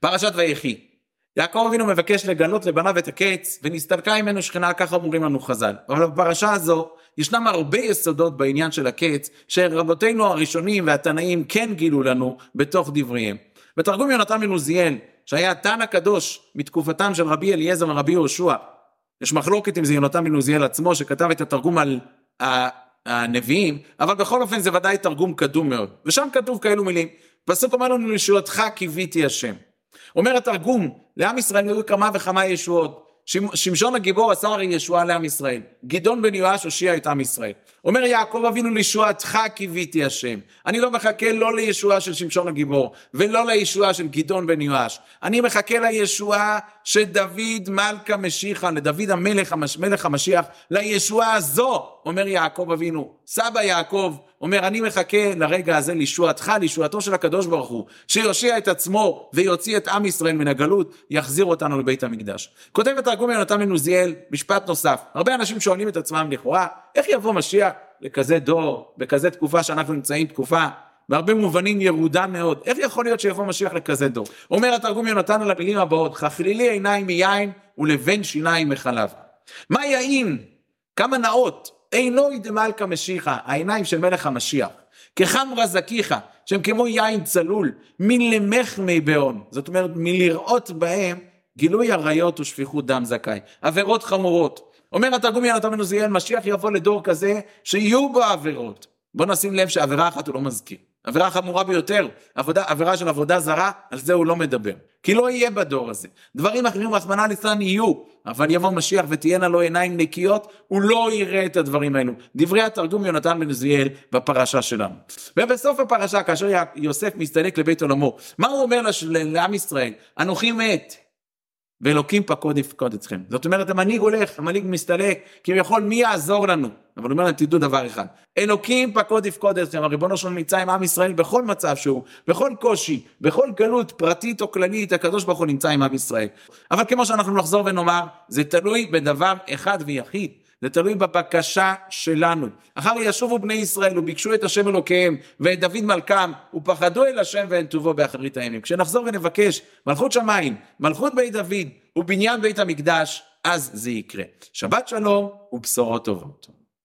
פרשת ויחי. יעקב אבינו מבקש לגלות לבניו את הקץ, ונסתלקה ממנו שכנה, ככה אומרים לנו חז"ל. אבל בפרשה הזו, ישנם הרבה יסודות בעניין של הקץ, שרבותינו הראשונים והתנאים כן גילו לנו בתוך דבריהם. בתרגום יונתן בן עוזיאל, שהיה תנא קדוש מתקופתם של רבי אליעזר ורבי יהושע, יש מחלוקת אם זה יונתן בן עוזיאל עצמו, שכתב את התרגום על הנביאים, אבל בכל אופן זה ודאי תרגום קדום מאוד. ושם כתוב כאלו מילים, פסוק אומר לנו לישועתך קיוויתי השם. אומר התרגום, לעם ישראל היו כמה וכמה ישועות. שמשון הגיבור עשה הרי ישועה לעם ישראל. גדעון בן יואש הושיע את עם ישראל. אומר יעקב אבינו לישועתך קיוויתי השם. אני לא מחכה לא לישועה של שמשון הגיבור ולא לישועה של גדעון בן יואש. אני מחכה לישועה שדוד מלכה משיחה, לדוד המלך, מלך המשיח, לישועה הזו, אומר יעקב אבינו. סבא יעקב אומר אני מחכה לרגע הזה לישועתך, לישועתו של הקדוש ברוך הוא, שיושיע את עצמו ויוציא את עם ישראל מן הגלות, יחזיר אותנו לבית המקדש. כותב את תרגום יונתן בן עוזיאל, משפט נוסף. הרבה אנשים שואלים את עצמם לכאורה, איך יבוא משיח לכזה דור, בכזה תקופה שאנחנו נמצאים תקופה בהרבה מובנים ירודה מאוד. איך יכול להיות שיבוא משיח לכזה דור? אומר התרגום יונתן על המילים הבאות, חכלילי עיניים מיין ולבן שיניים מחלב. מה יין? כמה נאות? עינוי דמלכה משיחה, העיניים של מלך המשיח. כחמרה זקיחה, שהם כמו יין צלול, מלמך מי באון. זאת אומרת, מלראות בהם גילוי עריות ושפיכות דם זכאי. עבירות חמורות. אומר התרגום יונתן בן עוזיאל, משיח יבוא לדור כזה שיהיו בו עבירות. בוא נשים לב שעבירה אחת הוא לא מזכיר. עבירה חמורה ביותר, עבודה, עבירה של עבודה זרה, על זה הוא לא מדבר. כי לא יהיה בדור הזה. דברים אחרים, רחמנא ליצלן, יהיו, אבל יבוא משיח ותהיינה לו עיניים נקיות, הוא לא יראה את הדברים האלו. דברי התרגום יונתן בן עזריאל בפרשה שלנו. ובסוף הפרשה, כאשר יוסף מסתלק לבית עולמו, מה הוא אומר לעם ישראל? אנוכי מת. ואלוקים פקוד יפקוד אתכם. זאת אומרת, המנהיג הולך, המנהיג מסתלק, כביכול מי יעזור לנו? אבל הוא אומר להם, תדעו דבר אחד, אלוקים פקוד יפקוד אתכם, הריבונו שלנו נמצא עם עם ישראל בכל מצב שהוא, בכל קושי, בכל גלות פרטית או כללית, הקדוש ברוך הוא נמצא עם עם ישראל. אבל כמו שאנחנו נחזור ונאמר, זה תלוי בדבר אחד ויחיד, זה תלוי בבקשה שלנו. אחר ישובו בני ישראל וביקשו את השם אלוקיהם ואת דוד מלכם ופחדו אל השם ואין טובו באחרית הימים. כשנחזור ונבקש מלכות שמיים, מלכות בית דוד ובניין בית המקדש, אז זה יקרה. שבת שלום ובשורות טובות.